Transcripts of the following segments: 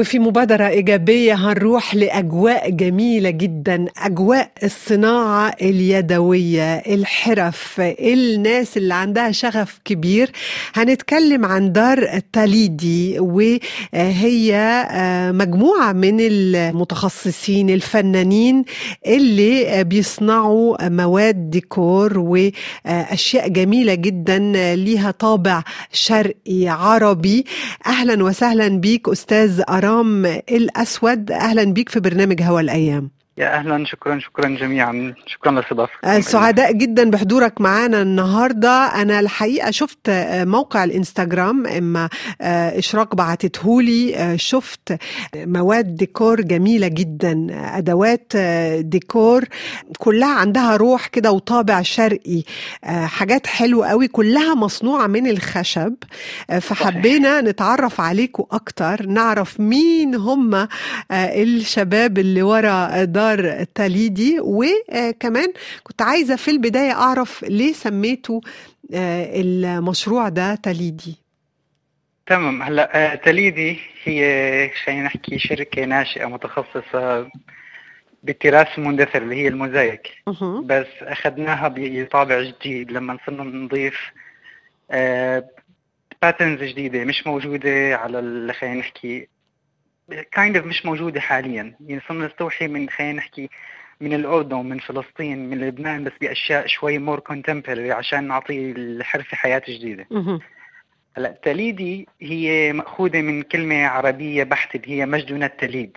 وفي مبادرة إيجابية هنروح لأجواء جميلة جدا أجواء الصناعة اليدوية الحرف الناس اللي عندها شغف كبير. هنتكلم عن دار تاليدي وهي مجموعة من المتخصصين الفنانين اللي بيصنعوا مواد ديكور وأشياء جميلة جدا ليها طابع شرقي عربي. أهلا وسهلا بيك أستاذ أرام الأسود. أهلا بيك في برنامج هوا الأيام. يا أهلا شكرا شكرا جميعا. شكرا للاستضافه سعداء جدا بحضورك معانا النهارده. أنا الحقيقة شفت موقع الإنستغرام إما إشراق بعتتهولي شفت مواد ديكور جميلة جدا. أدوات ديكور كلها عندها روح كده وطابع شرقي. حاجات حلوة قوي كلها مصنوعة من الخشب. فحبينا نتعرف عليكم أكتر نعرف مين هم الشباب اللي ورا دار دار تاليدي وكمان كنت عايزة في البداية أعرف ليه سميتوا المشروع ده تاليدي تمام. هلا تاليدي هي خلينا نحكي شركة ناشئة متخصصة بالتراث المندثر اللي هي الموزايك. بس أخذناها بطابع جديد. لما صرنا نضيف patterns جديدة مش موجودة على خلينا نحكي kind kind of مش موجودة حاليا. يعني صرنا نستوحي من خلينا نحكي من الأردن من فلسطين من لبنان بس بأشياء شوي more contemporary عشان نعطي الحرفة حياة جديدة. هلأ تليدي هي مأخوذة من كلمة عربية بحتة هي مجدنا التليد.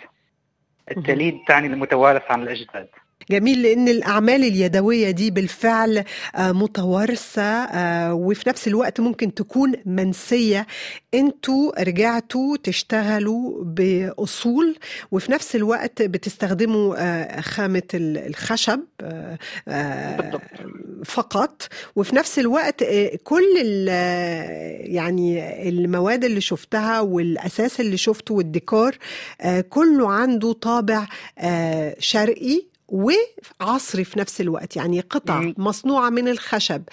التليد تعني المتوارث عن الأجداد. جميل لأن الأعمال اليدوية دي بالفعل متوارثة وفي نفس الوقت ممكن تكون منسية. أنتوا رجعتوا تشتغلوا بأصول وفي نفس الوقت بتستخدموا خامة الخشب فقط. وفي نفس الوقت كل يعني المواد اللي شفتها والأساس اللي شفته والديكور كله عنده طابع شرقي وعصري في نفس الوقت. يعني قطع مصنوعة من الخشب.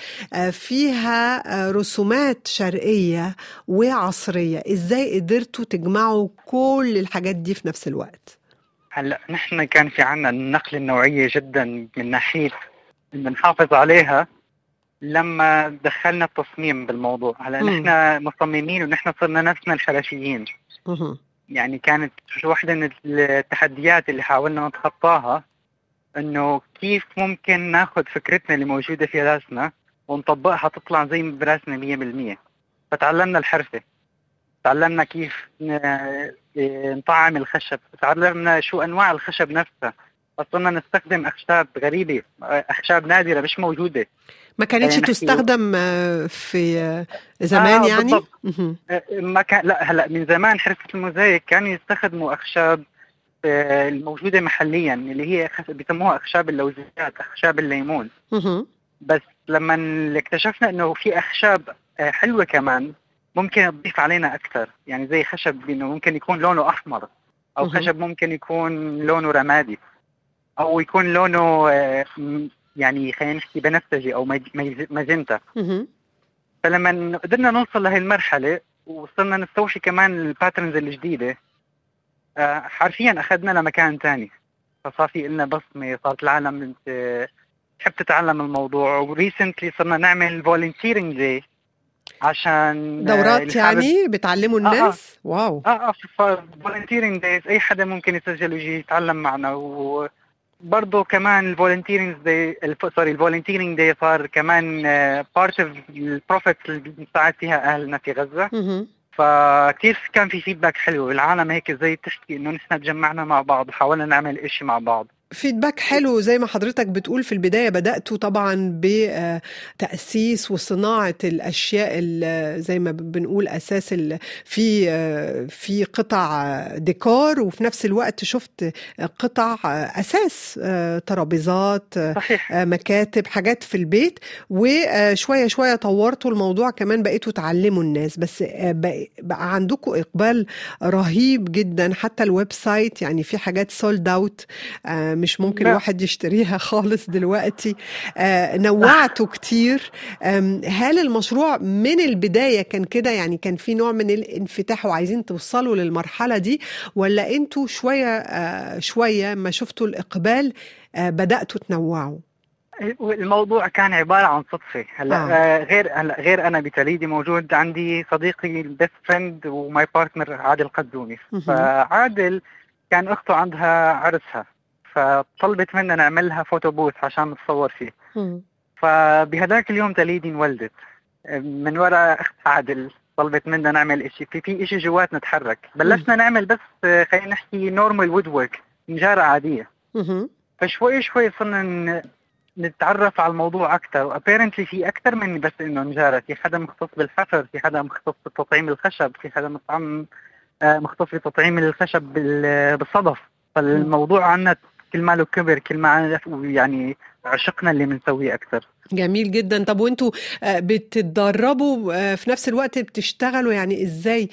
فيها رسومات شرقية وعصرية. إزاي قدرتوا تجمعوا كل الحاجات دي في نفس الوقت؟ هلا نحن كان في عنا النقل النوعية جدا من ناحية بنحافظ عليها لما دخلنا التصميم بالموضوع. هلا نحن مصممين ونحن صرنا نفسنا الحرفيين يعني كانت واحدة من التحديات اللي حاولنا نتخطاها إنه كيف ممكن ناخذ فكرتنا اللي موجودة في رأسنا ونطبقها تطلع زي ما برأسنا 100% فتعلمنا الحرفة. تعلمنا كيف نطعم الخشب. تعلمنا شو أنواع الخشب نفسها. صرنا نستخدم أخشاب غريبة أخشاب نادرة مش موجودة. ما كانتش تستخدم في زمان آه يعني؟ بالضبط. ما كان لا هلأ من زمان حرفة الموزايك كانوا يستخدموا أخشاب الموجودة محليا اللي هي بيسموها أخشاب اللوزيات أخشاب الليمون. بس لما اكتشفنا إنه في أخشاب حلوة كمان ممكن تضيف علينا أكثر. يعني زي خشب إنه ممكن يكون لونه أحمر أو خشب ممكن يكون لونه رمادي أو يكون لونه يعني خلينا نحكي بنفسجي أو ماجنتا. فلما قدرنا نوصل لهي المرحلة وصرنا نستوحي كمان ال patterns الجديدة. حرفيا أخذنا لمكان ثاني فصار في لنا بصمة صارت العالم تحب تتعلم الموضوع. و recently صرنا نعمل volunteering day عشان دورات يعني بتعلموا الناس آه. wow. آه آه volunteering days أي حدا ممكن يسجل ويجي يتعلم معنا. وبرضه كمان ال volunteering day sorry ال volunteering day صار كمان part of ال profit اللي بنساعد فيها أهلنا في غزة. فكيف كان في feedback حلو؟ العالم هيك زي تحكي إنه نحن تجمعنا مع بعض وحاولنا نعمل إشي مع بعض. feedback حلو زي ما حضرتك بتقول في البداية. بدأتوا طبعا بتأسيس وصناعة الأشياء زي ما بنقول أساس في في قطع ديكور وفي نفس الوقت شفت قطع أساس ترابيزات صحيح. مكاتب حاجات في البيت. وشوية شوية طورتوا الموضوع كمان بقيتوا تعلموا الناس. بس بقى عندكم إقبال رهيب جدا. حتى ال website يعني في حاجات sold out مش ممكن لا. الواحد يشتريها خالص دلوقتي. نوعته كتير. هل المشروع من البداية كان كده؟ يعني كان في نوع من الانفتاح وعايزين توصلوا للمرحلة دي ولا أنتوا شوية شوية ما شفتوا الإقبال بدأتوا تنوعوا؟ الموضوع كان عبارة عن صدفة. هلا آه. غير هلا غير أنا بتليدي موجود. عندي صديقي ال best friend و my partner عادل قدومي فعادل كان أخته عندها عرسها. فطلبت منا نعملها photo booth عشان نتصور فيه. فبهذاك اليوم تليدي انولدت. من وراء أخت عادل طلبت منا نعمل إشي. في في إشي جواتنا تحرك. بلشنا نعمل بس خلينا نحكي normal woodwork نجاره عاديه فشوي شوي صرنا نتعرف على الموضوع أكثر و apparently في أكثر من بس إنه نجاره في حدا مختص بالحفر في حدا مختص بتطعيم الخشب في حدا مطعم مختص بتطعيم الخشب بالصدف. فالموضوع عنا كل ما له كبر كل ما يعني عشقنا اللي بنسويه أكثر. جميل جدا. طب وأنتوا بتتدربوا في نفس الوقت بتشتغلوا يعني إزاي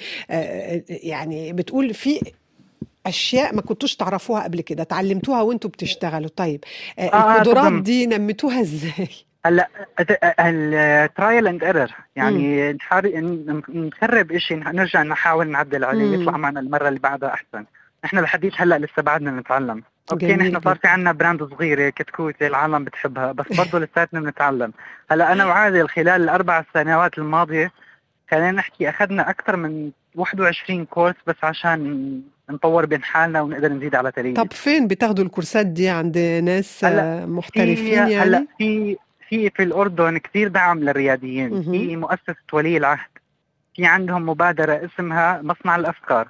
يعني بتقول في أشياء ما كنتوش تعرفوها قبل كده اتعلمتوها وأنتوا بتشتغلوا. طيب آه القدرات دي نمتوها إزاي؟ هلا ال trial and error يعني. نخرب شيء نرجع نحاول نعدل عليه يطلع معنا المرة اللي بعدها أحسن. نحن لحديت هلأ لسه بعدنا نتعلم. okay نحن صار في عندنا brand صغيره كتكوت العالم بتحبها بس برضه لساتنا بنتعلم. هلأ أنا وعادل خلال الأربع سنوات الماضية خلينا نحكي أخذنا أكثر من 21 course بس عشان نطور من حالنا ونقدر نزيد على تليدي. طب فين بتاخذوا الكورسات دي؟ عند ناس هلأ محترفين في يعني؟ هلا في في في الأردن كثير دعم للرياديين. في مؤسسة ولي العهد. في عندهم مبادرة اسمها مصنع الأفكار.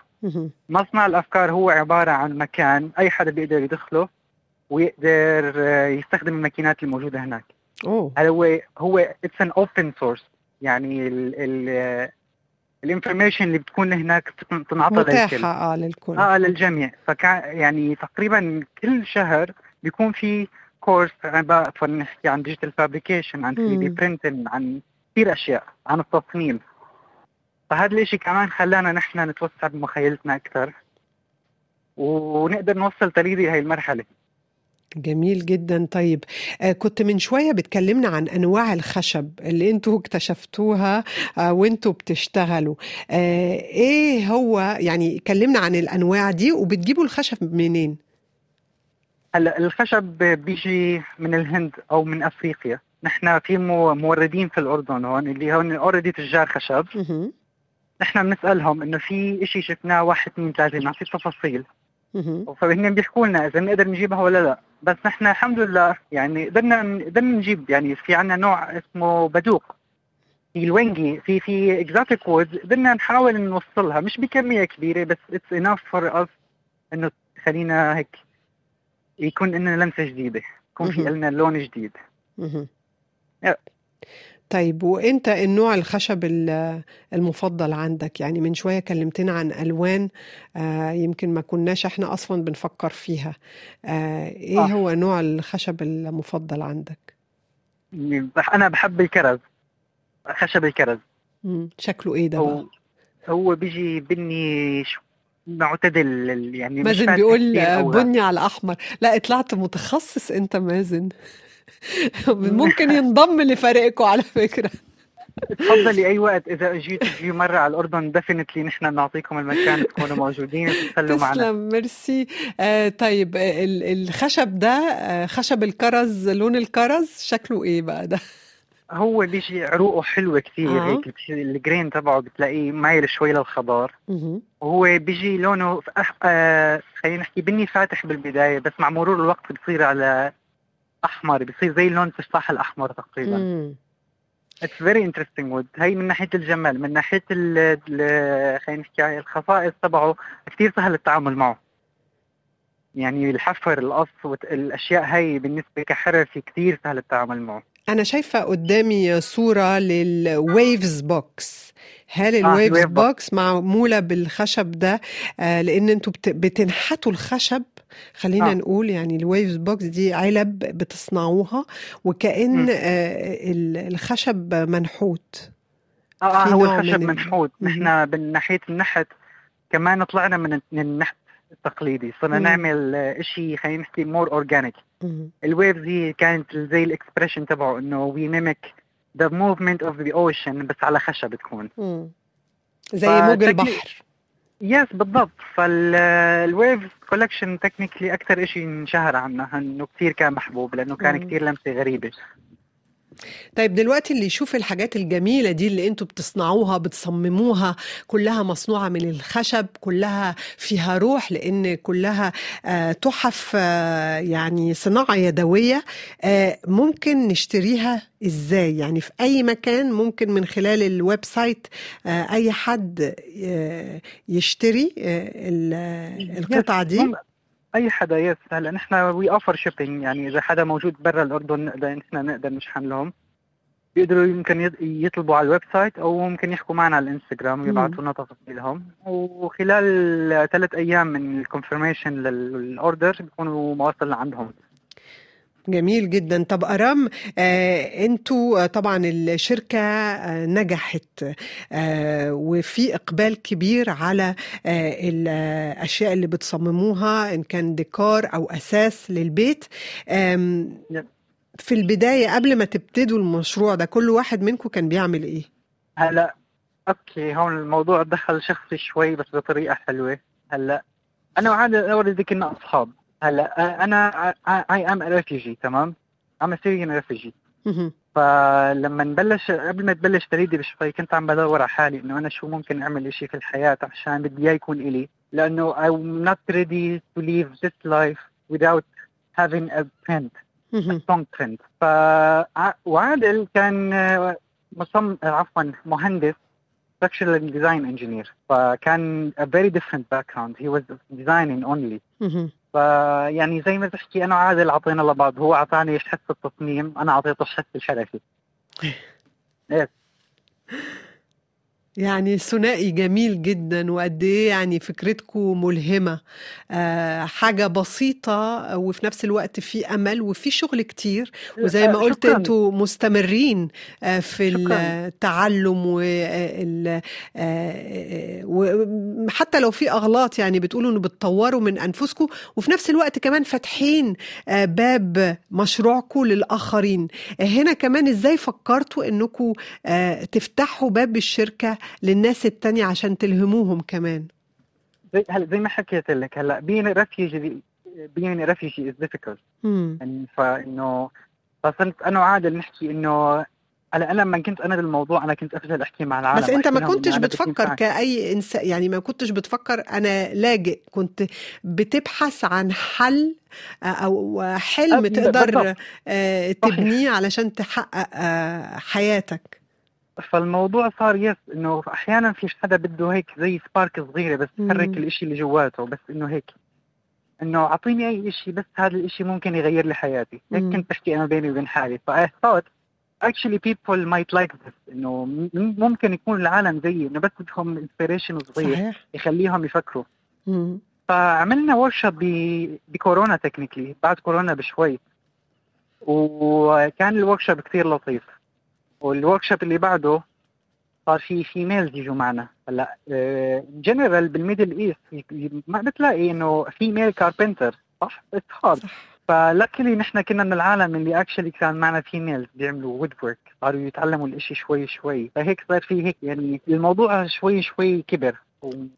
مصنع الأفكار هو عبارة عن مكان أي حدا بيقدر يدخله ويقدر آه، يستخدم الماكينات الموجودة هناك. أوه. هو هو it's an open source يعني ال ال ال information اللي بتكون هناك تنعطى للكل. آه للكل. آه للجميع. فكان يعني تقريبا كل شهر بيكون في كورس عباره نحكي عن digital fabrication عن 3 D. printing عن كثير أشياء عن التصميم. فهذا الإشي كمان خلانا نحن نتوسع بمخيلتنا أكثر. ونقدر نوصل تليدي هاي المرحلة. جميل جدا. طيب آه كنت من شوية بتكلمنا عن أنواع الخشب اللي أنتوا اكتشفتوها آه وانتوا بتشتغلوا. آه إيه هو يعني كلمنا عن الأنواع دي وبتجيبوا الخشب منين؟ هلأ الخشب بيجي من الهند أو من أفريقيا. نحن في مو- موردين في الأردن هون اللي هون already تجار خشب. نحن بنسألهم إنه في شيء شفناه واحد اثنين ثلاثة نعطي تفاصيل مهم. فهن بيحكوا لنا إذا بنقدر نجيبها ولا لا بس نحن الحمد لله يعني قدرنا قدرنا نجيب يعني في عندنا نوع اسمه بدوق في الوينجي في في اكزوتيك وودز قدرنا نحاول نوصلها مش بكمية كبيرة بس اتس انف فور اس إنه خلينا هيك يكون لنا لمسة جديدة يكون في. لنا لون جديد. طيب وإنت النوع الخشب ال- المفضل عندك؟ يعني من شوية كلمتنا عن ألوان آه يمكن ما كناش إحنا أصلا بنفكر فيها. آه إيه آه. هو نوع الخشب المفضل عندك؟ أنا بحب الكرز. خشب الكرز. مم. شكله إيه ده هو هو بيجي بني شو- معتدل يعني مازن بيقول أوي. بني على احمر لا طلعت متخصص أنت مازن. ممكن ينضم لفريقكم على فكرة. تفضلي اي وقت. إذا أجيت تجي مرة على الأردن definitely نحن بنعطيكم المكان تكونوا موجودين وتتسلوا معنا. تسلم ميرسي. آه طيب ال- الخشب ده آه خشب الكرز لون الكرز شكله إيه بقى ده؟ هو بيجي عروقه حلوة كثير آه. هيك بتصير ال grain تبعه بتلاقيه مايل شوي للخضار. مهم. وهو بيجي لونه أح... آه خلينا نحكي بني فاتح بالبداية بس مع مرور الوقت بصير على أحمر بصير زي لون التفاح الأحمر تقريبا. it's very interesting wood هي من ناحية الجمال من ناحية خلينا نحكي الخصائص تبعه كثير سهل التعامل معه. يعني الحفر القص الاشياء هي بالنسبة كحرفي كثير سهل التعامل معه. أنا شايفة قدامي صورة لل waves box هل آه، ال waves ال wave box. box معمولة بالخشب ده؟ آه لأن أنتوا بت- بتنحتوا الخشب خلينا آه. نقول يعني ال waves box دي علب بتصنعوها وكأن. آه ال- الخشب منحوت آه آه، هو الخشب من منحوت. نحن من ناحية النحت كمان طلعنا من النحت التقليدي صرنا. نعمل شيء خلينا نحكي more organic. ال waves هي كانت زي ال expression تبعه إنه we mimic the movement of the ocean بس على خشب تكون مم. زي موج البحر yes بالضبط فال wave collection technically أكثر شيء انشهر عنه إنه كثير كان محبوب لأنه كان. كثير لمسة غريبة طيب دلوقتي اللي يشوف الحاجات الجميلة دي اللي أنتوا بتصنعوها بتصمموها كلها مصنوعة من الخشب كلها فيها روح لأن كلها آه، تحف آه، يعني صناعة يدوية آه، ممكن نشتريها إزاي؟ يعني في أي مكان ممكن من خلال ال website أي حد يشتري ال- القطعة دي؟ أي حدا yes هلا نحن we offer shipping يعني إذا حدا موجود برا الأردن نقدر نحن نقدر نشحن لهم. بيقدروا يمكن يط- يطلبوا على ال website أو ممكن يحكوا معنا على الإنستغرام ويبعثوا لنا تفاصيلهم. وخلال ثلاث أيام من ال confirmation لل order بيكونوا ما وصل لعندهم جميل جدا طب أرام آه أنتوا آه، طبعا الشركة آه نجحت آه وفي إقبال كبير على آه الأشياء اللي بتصمموها إن كان ديكور أو أثاث للبيت yep. في البداية قبل ما تبتدوا المشروع ده كل واحد منكم كان بيعمل إيه؟ هلأ okay هون الموضوع دخل شخصي شوي بس بطريقة حلوة هلأ أنا وعادة already كنا أصحاب هلا أنا I am refugee تمام؟ I'm Syrian refugee. فلما نبلش قبل ما تبلش تليدي بشوي كنت عم بدور على حالي إنه أنا شو ممكن أعمل إشي في الحياة عشان بدي إياه يكون إلي. لأنه I'm not ready to leave this life without having a print مهم. strong print ف وعادل كان آه، مصمم آه، عفوا مهندس structural design engineer. فكان a very different background. He was designing only. فيعني زي ما تحكي أنا وعادل أعطينا لبعض هو أعطاني حس التصميم أنا أعطيته حس الحركة. يعني ثنائي جميل جدا وقد إيه يعني فكرتكم ملهمة آه حاجة بسيطة وفي نفس الوقت في أمل وفي شغل كتير وزي ما قلت. أنتوا مستمرين آه في شكراً. التعلم وال- آه، وحتى لو في أغلاط يعني بتقولوا إنه بتطوروا من أنفسكم وفي نفس الوقت كمان فاتحين آه، باب مشروعكم للآخرين آه، هنا كمان إزاي فكرتوا انكم تفتحوا باب الشركة للناس التانية عشان تلهموهم كمان زي هلا زي ما حكيت لك هلا being a refugee being a refugee is difficult مم. يعني فانه فصرت أنا وعادل نحكي إنه هلا أنا لما كنت أنا بالموضوع أنا كنت افضل أحكي مع العالم بس أنت ما كنتش بتفكر أنفع. كأي إنسان يعني ما كنتش بتفكر أنا لاجئ كنت بتبحث عن حل آه، أو حلم أه، تقدر. آه، تبنيه علشان تحقق آه، حياتك فالموضوع صار يس إنه أحيانا في حدا بده هيك زي سبارك صغيرة بس. تحرك الإشي اللي جواته بس إنه هيك. إنه أعطيني أي إشي بس هذا الإشي ممكن يغير لي حياتي. هيك. كنت بحكي أنا بيني وبين حالي. ف I thought actually people might like this. إنه ممكن يكون العالم زيي إنه بس بدهم inspiration صغير صحيح. يخليهم يفكروا. مم. فعملنا workshop بكورونا technically بعد كورونا بشوي. وكان ال workshop كثير لطيف. وال workshop اللي بعده صار في females يجوا معنا. هلا general بال Middle East ما بتلاقي إنه female carpenter صح؟ It's ف luckily نحن كنا من العالم اللي actually كان معنا females بيعملوا woodwork صاروا يتعلموا الإشي شوي شوي. فهيك صار في هيك يعني الموضوع شوي شوي كبر.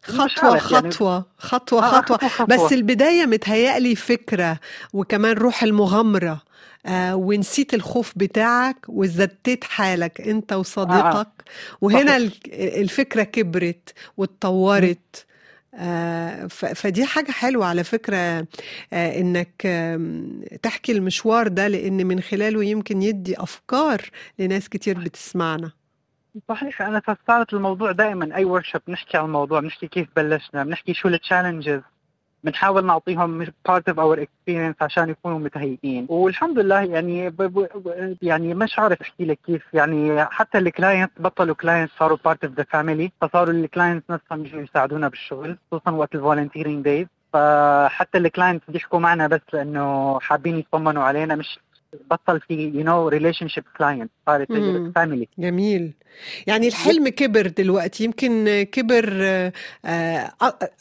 خطوة يعني- خطوة خطوة آه، خطوة. خطوة. بس البداية متهيألي فكرة وكمان روح المغامرة. آه ونسيت الخوف بتاعك وزدت حالك انت وصديقك. وهنا صحيح. ال- الفكرة كبرت واتطورت. آه فدي حاجة حلوة على فكرة. آه انك آم، تحكي المشوار ده لأن من خلاله يمكن يدي أفكار لناس كتير بتسمعنا. صحيح أنا فصارت الموضوع دائما أي workshop بنحكي عن الموضوع بنحكي كيف بلشنا بنحكي شو ال challenges بنحاول نعطيهم part of our experience عشان يكونوا متهيئين. والحمد لله يعني يعني مش عارف أحكي لك كيف. يعني حتى ال client بطلوا client صاروا part of the family فصاروا ال client نفسهم يجوا يساعدونا بالشغل خصوصا وقت ال volunteering days فحتى ال client بيحكوا معنا بس لأنه حابين يطمنوا علينا مش بطل في you know relationship client صارت family جميل. يعني الحلم كبر دلوقتي يمكن كبر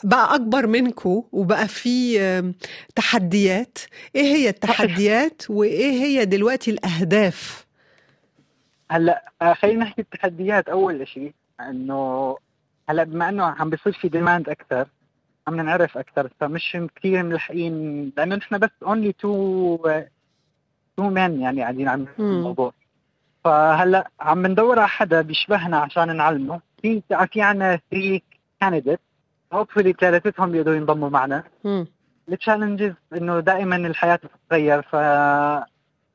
بقى أكبر منكم وبقى في تحديات. إيه هي التحديات وإيه هي دلوقتي الأهداف؟ هلأ خلينا نحكي التحديات أول شيء إنه هلأ بما إنه عم بيصير في demand أكثر عم نعرف أكثر فمش كثير ملحقين لأنه نحن بس only two two man يعني قاعدين عم الموضوع. فهلأ عم ندور على حدا بيشبهنا عشان نعلمه. في في عنا 3 candidate hopefully ثلاثتهم بيقدروا ينضموا معنا. ال challenges إنه دائما الحياة بتتغير ف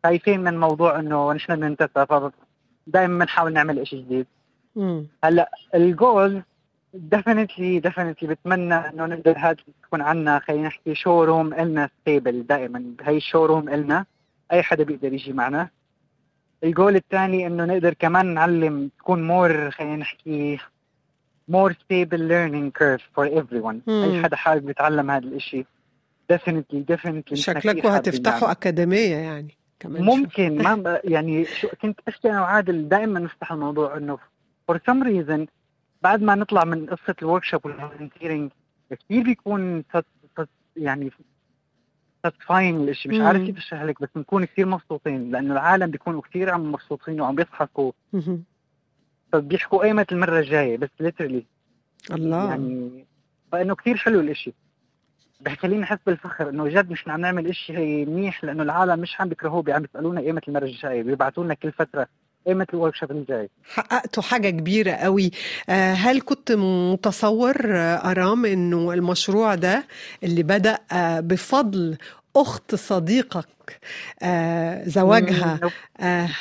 خايفين من موضوع إنه نحن ننتسى فدائما بنحاول نعمل شيء جديد. هلأ ال goal definitely definitely بتمنى إنه نقدر هذا تكون عندنا خلينا نحكي showroom النا stable دائما. هي ال showroom النا أي حدا بيقدر يجي معنا. الجول الثاني إنه نقدر كمان نعلم تكون more خلينا نحكي more stable learning curve for everyone. مم. أي حدا حابب يتعلم هذا الشيء definitely definitely. شكلكم هتفتحوا أكاديمية يعني كمان ممكن ما يعني شو كنت أحكي أنا وعادل دائما نفتح الموضوع إنه for some reason بعد ما نطلع من قصة ال workshop وال volunteering كثير بيكون يعني satisfying الشيء مش عارف كيف أشرح لك بس بنكون كثير مبسوطين لأنه العالم بيكونوا كثير عم مبسوطين وعم بيضحكوا. فبيحكوا ايمت المرة الجاية بس literally الله. يعني فإنه كثير حلو الإشي. بخليني أحس بالفخر إنه جد مش عم نعمل إشي منيح لأنه العالم مش عم بيكرهوه عم بيسألونا ايمت المرة الجاية بيبعثوا لنا كل فترة ايمت الورك شوب الجاي. حققتوا حاجة كبيرة قوي. هل كنت متصور أرام إنه المشروع ده اللي بدأ بفضل أخت صديقك زواجها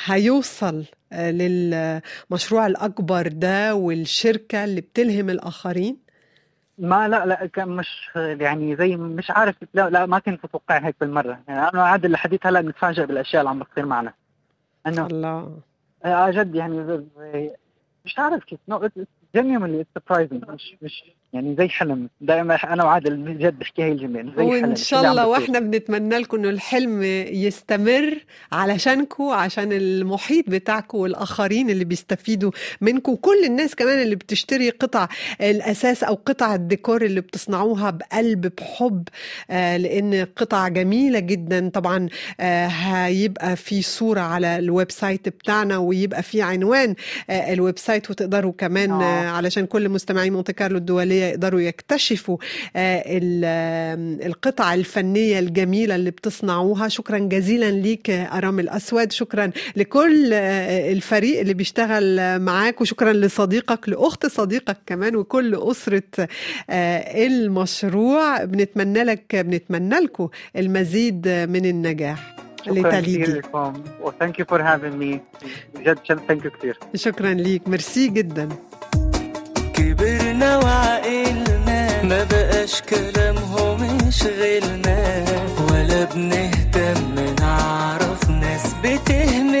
هيوصل للمشروع الأكبر ده والشركة اللي بتلهم الآخرين؟ ما لا لا كان مش يعني زي مش عارف لا لا ما كنت متوقع هيك بالمرة. يعني أنا عادل لحديت هلا بنتفاجئ بالأشياء اللي عم بتصير معنا. انه الله. آه جد يعني مش عارف كيف no genuinely surprising مش مش يعني زي حلم. دائما أنا وعادل بجد بحكي هي الجملة زي وإن حلم شاء الله وإحنا بنتمنى لكم إنه الحلم يستمر علشانكم عشان المحيط بتاعكم والآخرين اللي بيستفيدوا منكم وكل الناس كمان اللي بتشتري قطع الأثاث أو قطع الديكور اللي بتصنعوها بقلب بحب آه لأن قطع جميلة جدا. طبعا آه هيبقى في صورة على ال website بتاعنا ويبقى في عنوان آه ال website وتقدروا كمان علشان كل مستمعي مونت كارلو الدولية يقدروا يكتشفوا القطع الفنية الجميلة اللي بتصنعوها. شكرا جزيلا ليك أرام الأسود. شكرا لكل الفريق اللي بيشتغل معاك وشكرا لصديقك لأخت صديقك كمان وكل أسرة المشروع. بنتمنى لك بنتمنى لكم المزيد من النجاح. لكم. و thank you for having me بجد thank you كثير. شكرا ليك. ميرسي جدا. كبرنا وعقلنا ما بقاش كلامهم يشغلنا. ولا بنهتم نعرف ناس بتهملنا